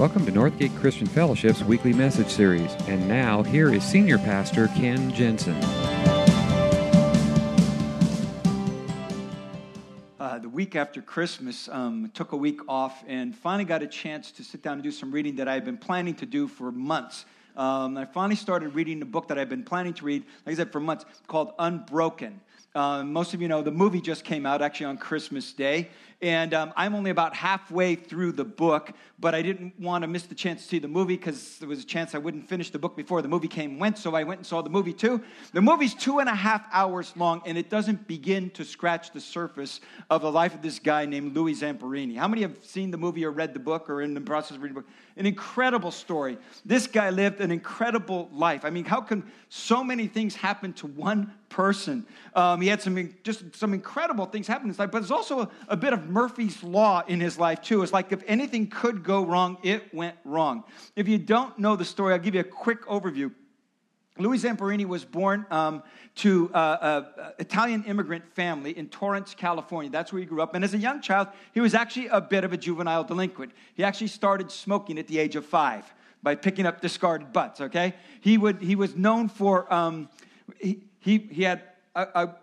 Welcome to Northgate Christian Fellowship's weekly message series. And now, here is Senior Pastor Ken Jensen. Uh, the week after Christmas, um, took a week off and finally got a chance to sit down and do some reading that I had been planning to do for months. Um, I finally started reading the book that I've been planning to read, like I said, for months, called Unbroken. Uh, most of you know the movie just came out actually on Christmas Day. And um, I'm only about halfway through the book, but I didn't want to miss the chance to see the movie because there was a chance I wouldn't finish the book before the movie came went. So I went and saw the movie too. The movie's two and a half hours long, and it doesn't begin to scratch the surface of the life of this guy named Louis Zamperini. How many have seen the movie or read the book or in the process of reading the book? An incredible story. This guy lived an incredible life. I mean, how can so many things happen to one person? Um, he had some just some incredible things happen in his life, but there's also a, a bit of Murphy's Law in his life, too. It's like if anything could go wrong, it went wrong. If you don't know the story, I'll give you a quick overview. Louis Zamperini was born um, to an Italian immigrant family in Torrance, California. That's where he grew up. And as a young child, he was actually a bit of a juvenile delinquent. He actually started smoking at the age of five by picking up discarded butts, okay? He, would, he was known for, um, he, he, he had a, a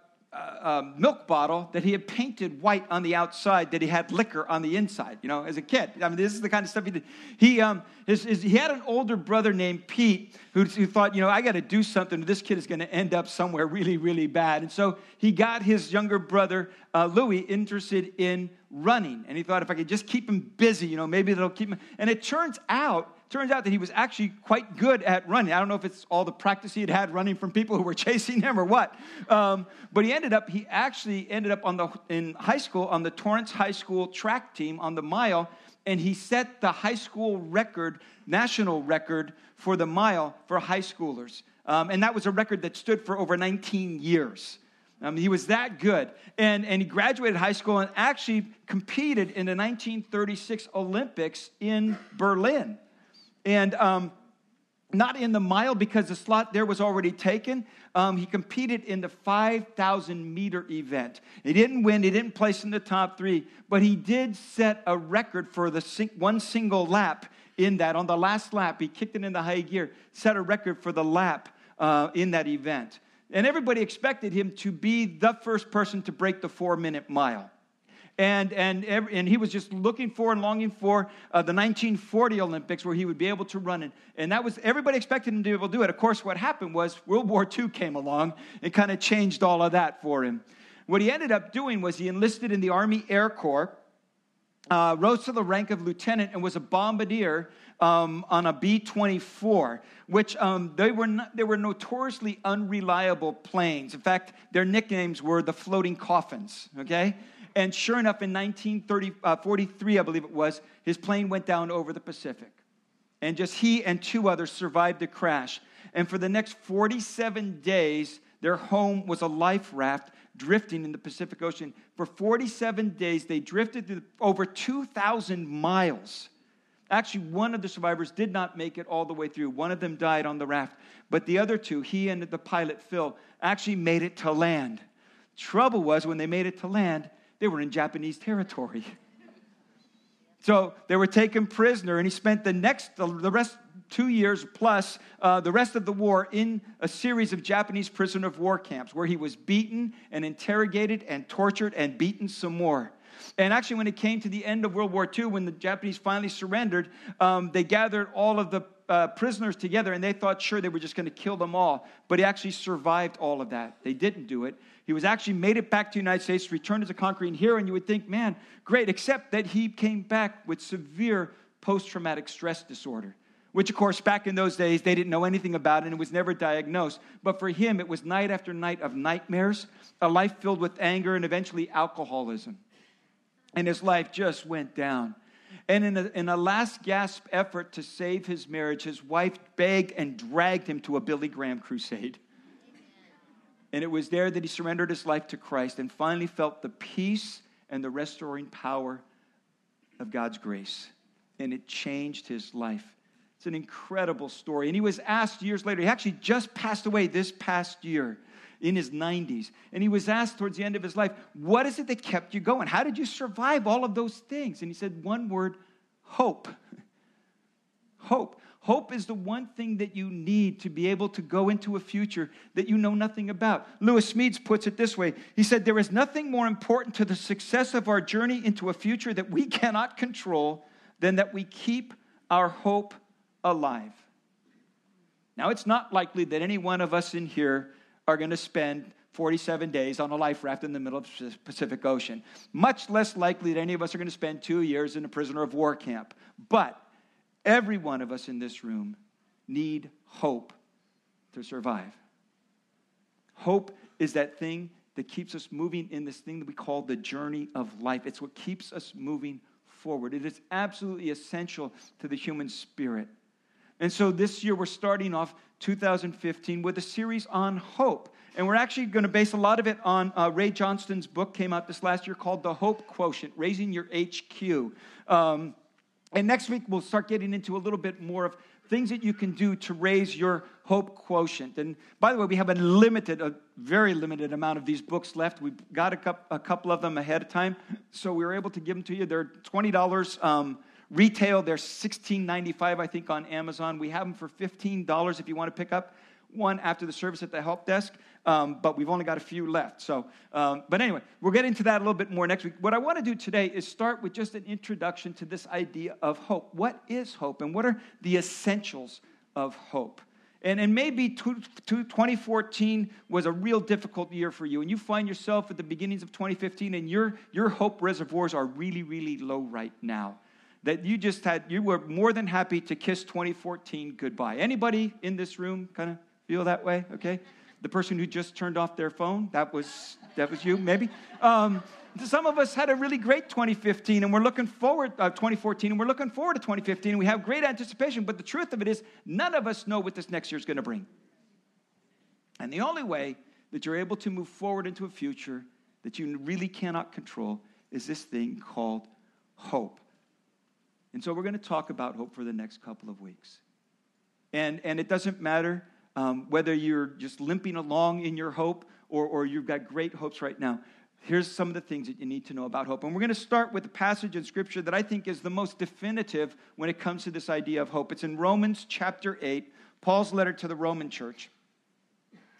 uh, milk bottle that he had painted white on the outside that he had liquor on the inside, you know, as a kid. I mean, this is the kind of stuff he did. He, um, his, his, he had an older brother named Pete who, who thought, you know, I got to do something. This kid is going to end up somewhere really, really bad. And so he got his younger brother, uh, Louis, interested in running. And he thought, if I could just keep him busy, you know, maybe that'll keep him. And it turns out turns out that he was actually quite good at running. I don't know if it's all the practice he had had running from people who were chasing him or what. Um, but he ended up, he actually ended up on the, in high school on the Torrance High School track team on the mile, and he set the high school record, national record for the mile for high schoolers. Um, and that was a record that stood for over 19 years. Um, he was that good. And, and he graduated high school and actually competed in the 1936 Olympics in Berlin. And um, not in the mile because the slot there was already taken. Um, he competed in the 5,000 meter event. He didn't win, he didn't place in the top three, but he did set a record for the sing- one single lap in that. On the last lap, he kicked it in the high gear, set a record for the lap uh, in that event. And everybody expected him to be the first person to break the four minute mile and, and, every, and he was just looking for and longing for uh, the 1940 Olympics where he would be able to run it. And that was, everybody expected him to be able to do it. Of course, what happened was World War II came along and kind of changed all of that for him. What he ended up doing was he enlisted in the Army Air Corps, uh, rose to the rank of lieutenant, and was a bombardier um, on a B 24, which um, they, were not, they were notoriously unreliable planes. In fact, their nicknames were the floating coffins, okay? And sure enough, in 1943, uh, I believe it was, his plane went down over the Pacific. And just he and two others survived the crash. And for the next 47 days, their home was a life raft drifting in the Pacific Ocean. For 47 days, they drifted over 2,000 miles. Actually, one of the survivors did not make it all the way through. One of them died on the raft. But the other two, he and the pilot, Phil, actually made it to land. Trouble was, when they made it to land, they were in Japanese territory. So they were taken prisoner, and he spent the next, the rest, two years plus uh, the rest of the war in a series of Japanese prisoner of war camps where he was beaten and interrogated and tortured and beaten some more. And actually, when it came to the end of World War II, when the Japanese finally surrendered, um, they gathered all of the uh, prisoners together and they thought, sure, they were just going to kill them all. But he actually survived all of that. They didn't do it. He was actually made it back to the United States, returned as a conquering hero, and you would think, man, great, except that he came back with severe post traumatic stress disorder, which, of course, back in those days, they didn't know anything about and it was never diagnosed. But for him, it was night after night of nightmares, a life filled with anger, and eventually alcoholism. And his life just went down. And in a, in a, last gasp effort to save his marriage, his wife begged and dragged him to a Billy Graham crusade. And it was there that he surrendered his life to Christ and finally felt the peace and the restoring power of God's grace. And it changed his life. It's an incredible story. And he was asked years later, he actually just passed away this past year in his 90s. And he was asked towards the end of his life, What is it that kept you going? How did you survive all of those things? And he said, One word hope. hope. Hope is the one thing that you need to be able to go into a future that you know nothing about. Lewis Smedes puts it this way He said, There is nothing more important to the success of our journey into a future that we cannot control than that we keep our hope alive. Now, it's not likely that any one of us in here are going to spend 47 days on a life raft in the middle of the Pacific Ocean. Much less likely that any of us are going to spend two years in a prisoner of war camp. But every one of us in this room need hope to survive. Hope is that thing that keeps us moving in this thing that we call the journey of life. It's what keeps us moving forward. It is absolutely essential to the human spirit. And so this year we're starting off 2015 with a series on hope. And we're actually going to base a lot of it on uh, Ray Johnston's book, came out this last year called The Hope Quotient Raising Your HQ. Um, and next week we'll start getting into a little bit more of things that you can do to raise your hope quotient. And by the way, we have a limited, a very limited amount of these books left. We've got a, couple of them ahead of time, so we were able to give them to you. They're $20. Um, Retail, they're $16.95, I think, on Amazon. We have them for $15 if you want to pick up one after the service at the help desk, um, but we've only got a few left. So, um, but anyway, we'll get into that a little bit more next week. What I want to do today is start with just an introduction to this idea of hope. What is hope, and what are the essentials of hope? And, and maybe two 2014 was a real difficult year for you, and you find yourself at the beginnings of 2015, and your, your hope reservoirs are really, really low right now that you just had, you were more than happy to kiss 2014 goodbye. Anybody in this room kind of feel that way? Okay. The person who just turned off their phone, that was, that was you, maybe. Um, some of us had a really great 2015 and we're looking forward uh, 2014 and we're looking forward to 2015 and we have great anticipation but the truth of it is none of us know what this next year is going to bring and the only way that you're able to move forward into a future that you really cannot control is this thing called hope and so we're going to talk about hope for the next couple of weeks. And, and it doesn't matter um, whether you're just limping along in your hope or, or you've got great hopes right now. Here's some of the things that you need to know about hope. And we're going to start with a passage in Scripture that I think is the most definitive when it comes to this idea of hope. It's in Romans chapter 8, Paul's letter to the Roman church.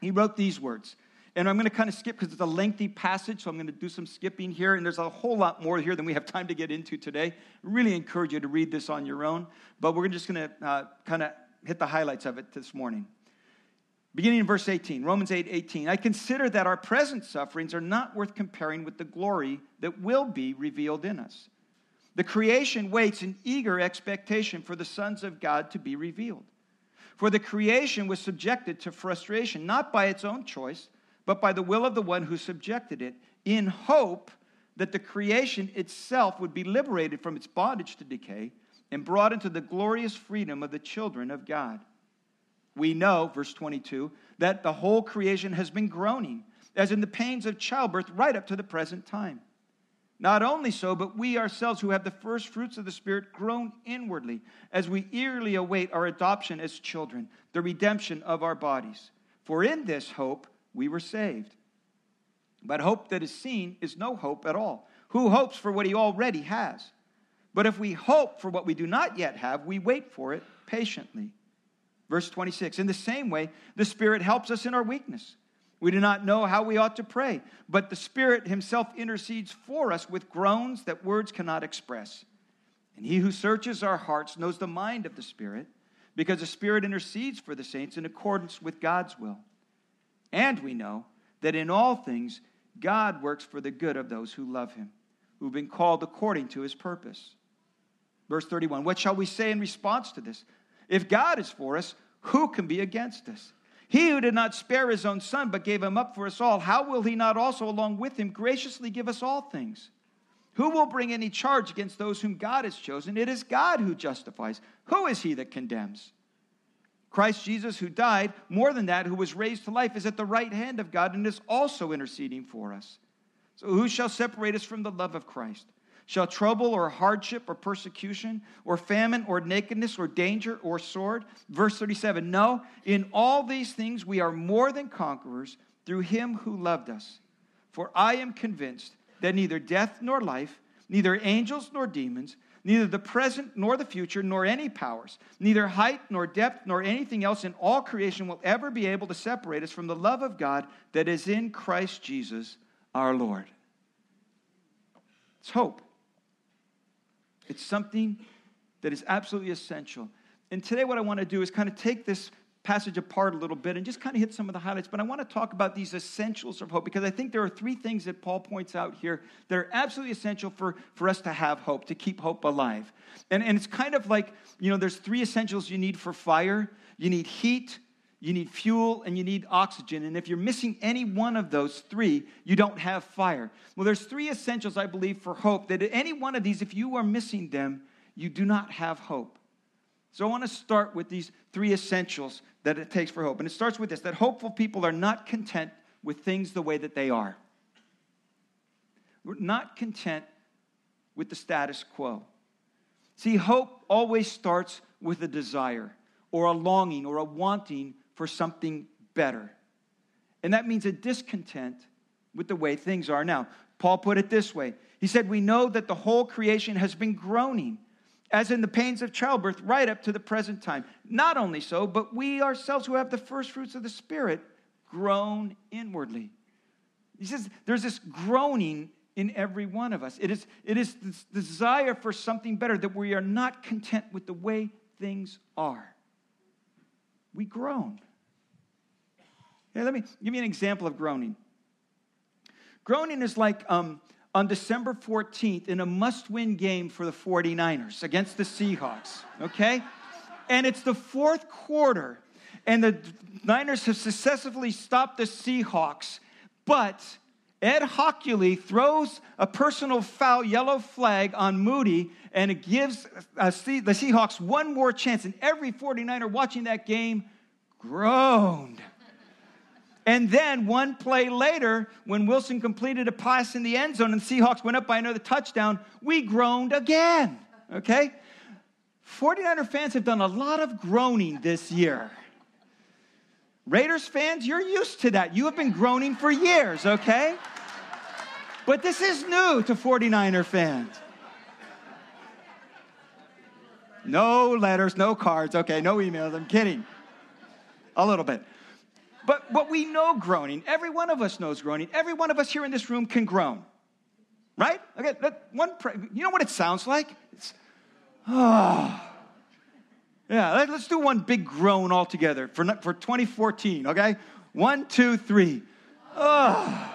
He wrote these words and I'm going to kind of skip because it's a lengthy passage, so I'm going to do some skipping here. And there's a whole lot more here than we have time to get into today. I really encourage you to read this on your own, but we're just going to uh, kind of hit the highlights of it this morning. Beginning in verse 18, Romans 8 18. I consider that our present sufferings are not worth comparing with the glory that will be revealed in us. The creation waits in eager expectation for the sons of God to be revealed. For the creation was subjected to frustration, not by its own choice but by the will of the one who subjected it, in hope that the creation itself would be liberated from its bondage to decay and brought into the glorious freedom of the children of God. We know, verse 22, that the whole creation has been groaning, as in the pains of childbirth, right up to the present time. Not only so, but we ourselves who have the first fruits of the Spirit groan inwardly as we eagerly await our adoption as children, the redemption of our bodies. For in this hope, we were saved. But hope that is seen is no hope at all. Who hopes for what he already has? But if we hope for what we do not yet have, we wait for it patiently. Verse 26 In the same way, the Spirit helps us in our weakness. We do not know how we ought to pray, but the Spirit Himself intercedes for us with groans that words cannot express. And He who searches our hearts knows the mind of the Spirit, because the Spirit intercedes for the saints in accordance with God's will. And we know that in all things, God works for the good of those who love him, who've been called according to his purpose. Verse 31 What shall we say in response to this? If God is for us, who can be against us? He who did not spare his own son, but gave him up for us all, how will he not also, along with him, graciously give us all things? Who will bring any charge against those whom God has chosen? It is God who justifies. Who is he that condemns? Christ Jesus, who died, more than that, who was raised to life, is at the right hand of God and is also interceding for us. So, who shall separate us from the love of Christ? Shall trouble or hardship or persecution or famine or nakedness or danger or sword? Verse 37 No, in all these things we are more than conquerors through him who loved us. For I am convinced that neither death nor life, neither angels nor demons, neither the present nor the future, nor any powers, neither height nor depth nor anything else in all creation will ever be able to separate us from the love of God that is in Christ Jesus our Lord. It's hope. It's something that is absolutely essential. And today, what I want to do is kind of take this passage apart a little bit and just kind of hit some of the highlights. But I want to talk about these essentials of hope because I think there are three things that Paul points out here that are absolutely essential for, for us to have hope, to keep hope alive. And, and it's kind of like, you know, there's three essentials you need for fire you need heat, you need fuel, and you need oxygen. And if you're missing any one of those three, you don't have fire. Well, there's three essentials, I believe, for hope that any one of these, if you are missing them, you do not have hope. So I want to start with these three essentials that it takes for hope. And it starts with this that hopeful people are not content with things the way that they are. We're not content with the status quo. See, hope always starts with a desire or a longing or a wanting for something better. And that means a discontent with the way things are now. Paul put it this way He said, We know that the whole creation has been groaning as in the pains of childbirth, right up to the present time. Not only so, but we ourselves who have the first fruits of the Spirit groan inwardly. He says there's this groaning in every one of us. It is, it is this desire for something better, that we are not content with the way things are. We groan. Yeah, let me give you an example of groaning. Groaning is like um, on December 14th in a must win game for the 49ers against the Seahawks, okay? And it's the fourth quarter, and the Niners have successfully stopped the Seahawks, but Ed Hochuli throws a personal foul yellow flag on Moody, and it gives uh, the Seahawks one more chance. And every 49er watching that game groaned. And then one play later, when Wilson completed a pass in the end zone and the Seahawks went up by another touchdown, we groaned again. Okay? 49er fans have done a lot of groaning this year. Raiders fans, you're used to that. You have been groaning for years, okay? But this is new to 49er fans. No letters, no cards, okay, no emails. I'm kidding. A little bit. But, but we know groaning. Every one of us knows groaning. Every one of us here in this room can groan. Right? Okay, that one, you know what it sounds like? It's, oh. Yeah, let, us do one big groan all together for, for 2014, okay? One, two, three. Oh.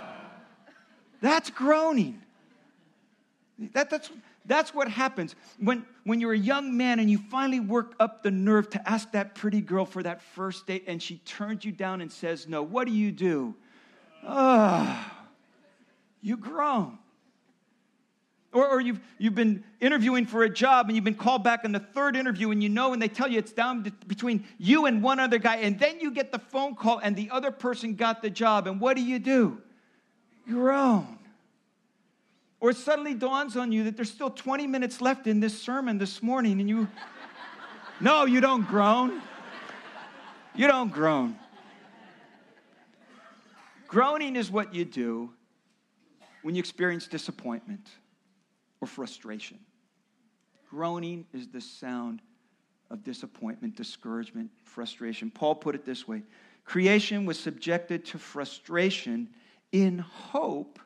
That's groaning. That, that's, that's what happens when, when you're a young man and you finally work up the nerve to ask that pretty girl for that first date and she turns you down and says no. What do you do? You groan. Or, or you've, you've been interviewing for a job and you've been called back in the third interview and you know and they tell you it's down to, between you and one other guy and then you get the phone call and the other person got the job and what do you do? You groan. Or it suddenly dawns on you that there's still 20 minutes left in this sermon this morning, and you, no, you don't groan. You don't groan. Groaning is what you do when you experience disappointment or frustration. Groaning is the sound of disappointment, discouragement, frustration. Paul put it this way creation was subjected to frustration in hope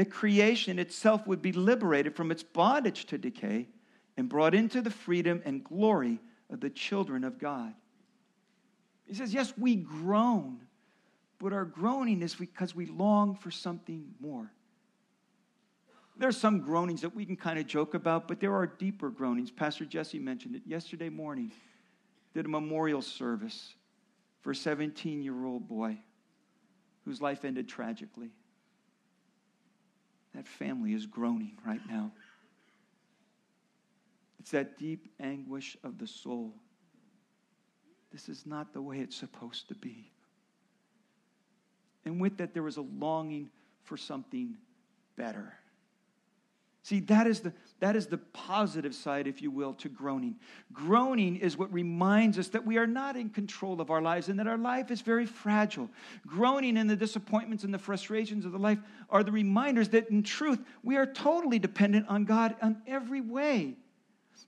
that creation itself would be liberated from its bondage to decay and brought into the freedom and glory of the children of God. He says, Yes, we groan, but our groaning is because we long for something more. There are some groanings that we can kind of joke about, but there are deeper groanings. Pastor Jesse mentioned it yesterday morning. Did a memorial service for a 17 year old boy whose life ended tragically. That family is groaning right now. It's that deep anguish of the soul. This is not the way it's supposed to be. And with that, there was a longing for something better. See, that is, the, that is the positive side, if you will, to groaning. Groaning is what reminds us that we are not in control of our lives and that our life is very fragile. Groaning and the disappointments and the frustrations of the life are the reminders that, in truth, we are totally dependent on God in every way.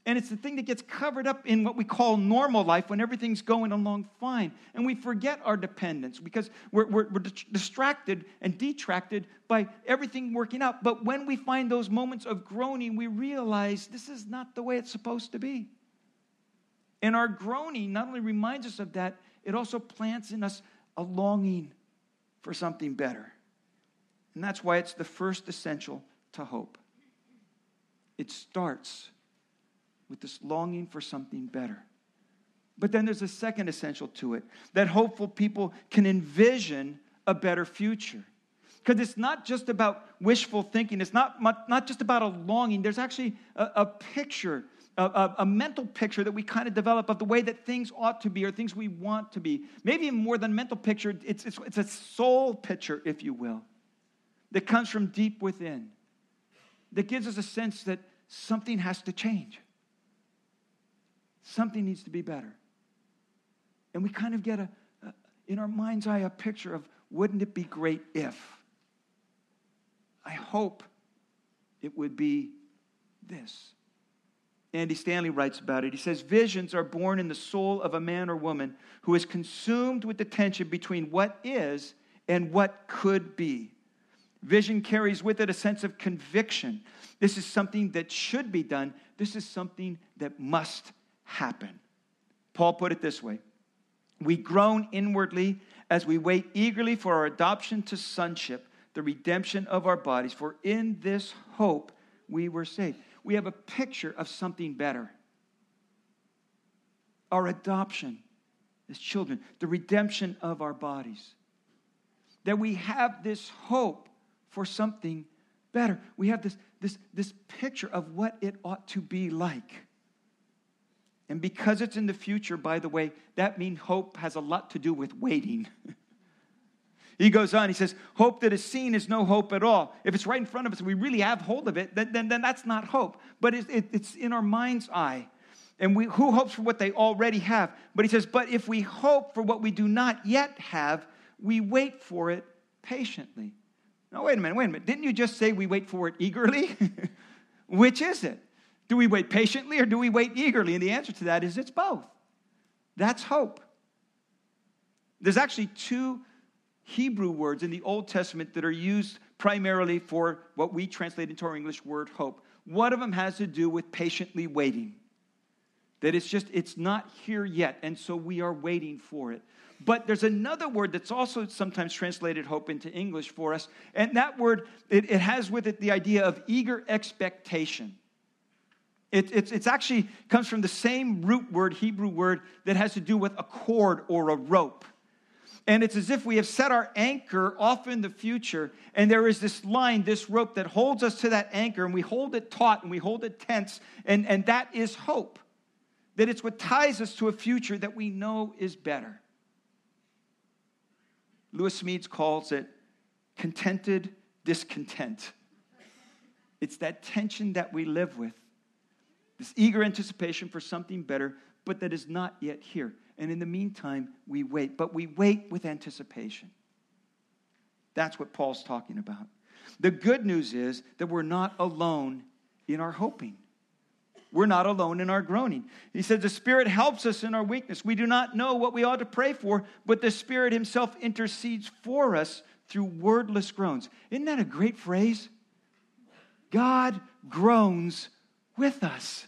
And it's the thing that gets covered up in what we call normal life when everything's going along fine. And we forget our dependence because we're, we're, we're distracted and detracted by everything working out. But when we find those moments of groaning, we realize this is not the way it's supposed to be. And our groaning not only reminds us of that, it also plants in us a longing for something better. And that's why it's the first essential to hope. It starts with this longing for something better. But then there's a second essential to it that hopeful people can envision a better future. Because it's not just about wishful thinking, it's not, not just about a longing. There's actually a, a picture, a, a, a, mental picture that we kind of develop of the way that things ought to be or things we want to be. Maybe even more than mental picture, it's, it's, it's a soul picture, if you will, that comes from deep within, that gives us a sense that something has to change. Something needs to be better. And we kind of get a, a, in our mind's eye a picture of wouldn't it be great if? I hope it would be this. Andy Stanley writes about it. He says, Visions are born in the soul of a man or woman who is consumed with the tension between what is and what could be. Vision carries with it a sense of conviction. This is something that should be done, this is something that must happen. Paul put it this way We groan inwardly as we wait eagerly for our adoption to sonship, the redemption of our bodies. For in this hope we were saved. We have a picture of something better. Our adoption as children, the redemption of our bodies. That we have this hope for something better. We have this, this, this picture of what it ought to be like. And because it's in the future, by the way, that means hope has a lot to do with waiting. he goes on, he says, Hope that is seen is no hope at all. If it's right in front of us, we really have hold of it, then, then, then that's not hope. But it, it, it's in our mind's eye. And we, who hopes for what they already have? But he says, But if we hope for what we do not yet have, we wait for it patiently. Now, wait a minute, wait a minute. Didn't you just say we wait for it eagerly? Which is it? Do we wait patiently or do we wait eagerly? And the answer to that is it's both. That's hope. There's actually two Hebrew words in the Old Testament that are used primarily for what we translate into our English word hope. One of them has to do with patiently waiting. That it's just, it's not here yet, and so we are waiting for it. But there's another word that's also sometimes translated hope into English for us, and that word, it, it has with it the idea of eager expectation. It, it's, it's actually comes from the same root word, Hebrew word, that has to do with a cord or a rope. And it's as if we have set our anchor off in the future, and there is this line, this rope that holds us to that anchor, and we hold it taut and we hold it tense, and, and that is hope. That it's what ties us to a future that we know is better. Lewis Smedes calls it contented discontent. It's that tension that we live with this eager anticipation for something better, but that is not yet here. And in the meantime, we wait, but we wait with anticipation. That's what Paul's talking about. The good news is that we're not alone in our hoping. We're not alone in our groaning. He says, The Spirit helps us in our weakness. We do not know what we ought to pray for, but the Spirit Himself intercedes for us through wordless groans. Isn't that a great phrase? God groans with us.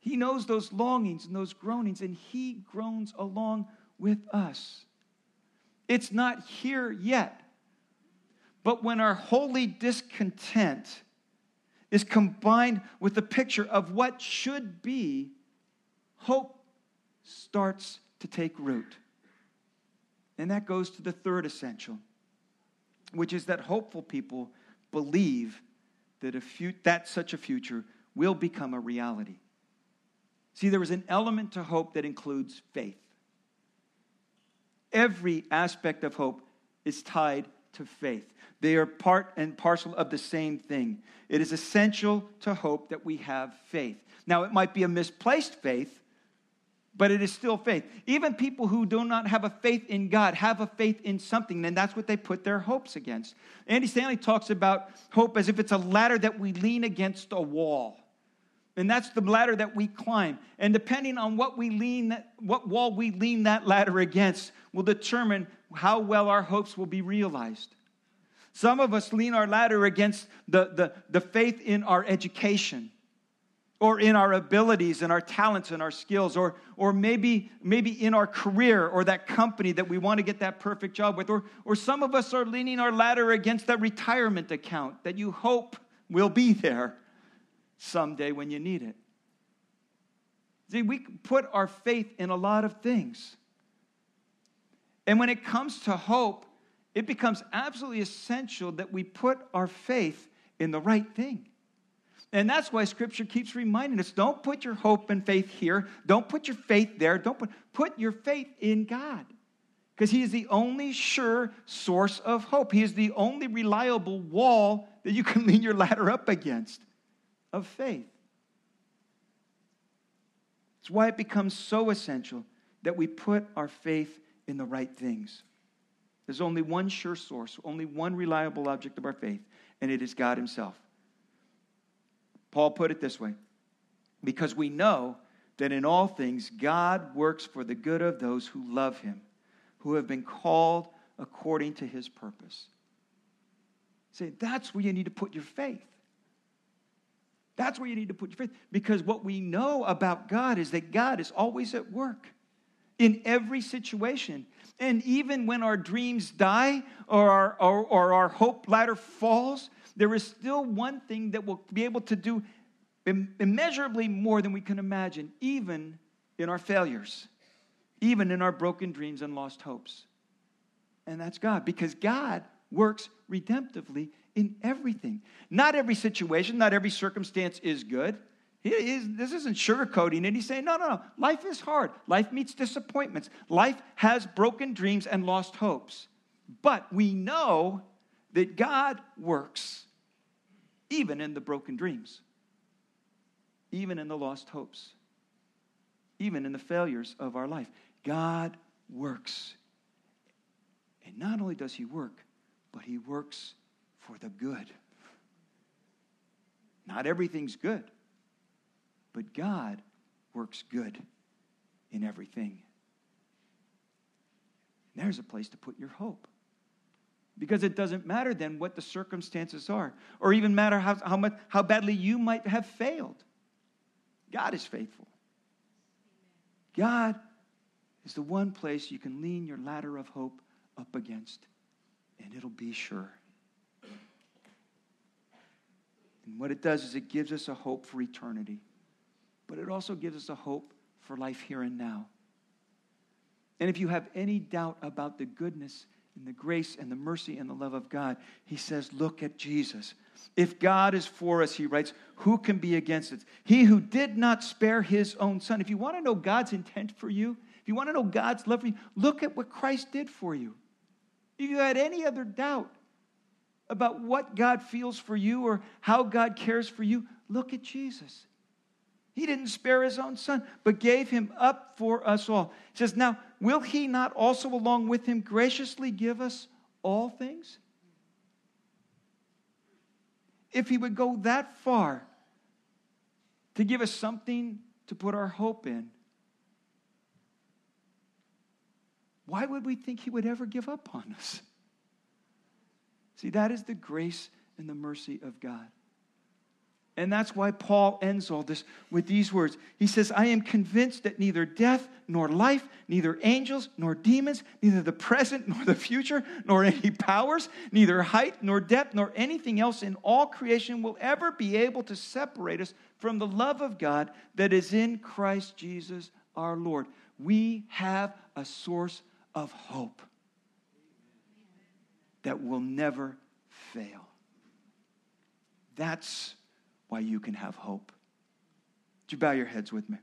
He knows those longings and those groanings, and He groans along with us. It's not here yet. But when our holy discontent is combined with the picture of what should be, hope starts to take root. And that goes to the third essential, which is that hopeful people believe that, a fu- that such a future will become a reality. See, there is an element to hope that includes faith. Every aspect of hope is tied to faith. They are part and parcel of the same thing. It is essential to hope that we have faith. Now, it might be a misplaced faith, but it is still faith. Even people who do not have a faith in God have a faith in something, and that's what they put their hopes against. Andy Stanley talks about hope as if it's a ladder that we lean against a wall. And that's the ladder that we climb. And depending on what we lean, what wall we lean that ladder against, will determine how well our hopes will be realized. Some of us lean our ladder against the, the, the faith in our education or in our abilities and our talents and our skills or, or maybe, maybe in our career or that company that we want to get that perfect job with or, or some of us are leaning our ladder against that retirement account that you hope will be there someday when you need it. See we put our faith in a lot of things. And when it comes to hope it becomes absolutely essential that we put our faith in the right thing and that's why scripture keeps reminding us don't put your hope and faith here. Don't put your faith there. Don't put, put your faith in God. Because He is the only sure source of hope. He is the only reliable wall that you can lean your ladder up against of faith. It's why it becomes so essential that we put our faith in the right things. There's only one sure source, only one reliable object of our faith, and it is God Himself. Paul put it this way because we know that in all things God works for the good of those who love him, who have been called according to his purpose. See, that's where you need to put your faith. That's where you need to put your faith. Because what we know about God is that God is always at work in every situation. And even when our dreams die or our, or, or our hope ladder falls, there is still one thing that will be able to do immeasurably more than we can imagine, even in our failures, even in our broken dreams and lost hopes. And that's God, because God works redemptively in everything. Not every situation, not every circumstance is good. Is, this isn't sugarcoating it. He's saying, no, no, no. Life is hard. Life meets disappointments. Life has broken dreams and lost hopes. But we know that God works even in the broken dreams, even in the lost hopes, even in the failures of our life. God works. And not only does He work, but He works for the good. Not everything's good, but God works good in everything. And there's a place to put your hope because it doesn't matter then what the circumstances are or even matter how, how, much, how badly you might have failed. God is faithful. God is the one place you can lean your ladder of hope up against and it'll be sure. And what it does is it gives us a hope for eternity but it also gives us a hope for life here and now. And if you have any doubt about the goodness in the grace and the mercy and the love of God, he says, Look at Jesus. If God is for us, he writes, who can be against us? He who did not spare his own son. If you want to know God's intent for you, if you want to know God's love for you, look at what Christ did for you. If you had any other doubt about what God feels for you or how God cares for you, look at Jesus. He didn't spare his own son, but gave him up for us all. He says, Now, will he not also, along with him, graciously give us all things? If he would go that far to give us something to put our hope in, why would we think he would ever give up on us? See, that is the grace and the mercy of God. And that's why Paul ends all this with these words. He says, I am convinced that neither death nor life, neither angels nor demons, neither the present nor the future, nor any powers, neither height nor depth, nor anything else in all creation will ever be able to separate us from the love of God that is in Christ Jesus our Lord. We have a source of hope that will never fail. That's why you can have hope. Would you bow your heads with me?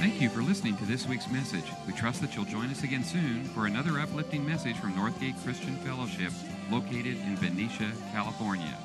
Thank you for listening to this week's message. We trust that you'll join us again soon for another uplifting message from Northgate Christian Fellowship, located in Benicia, California.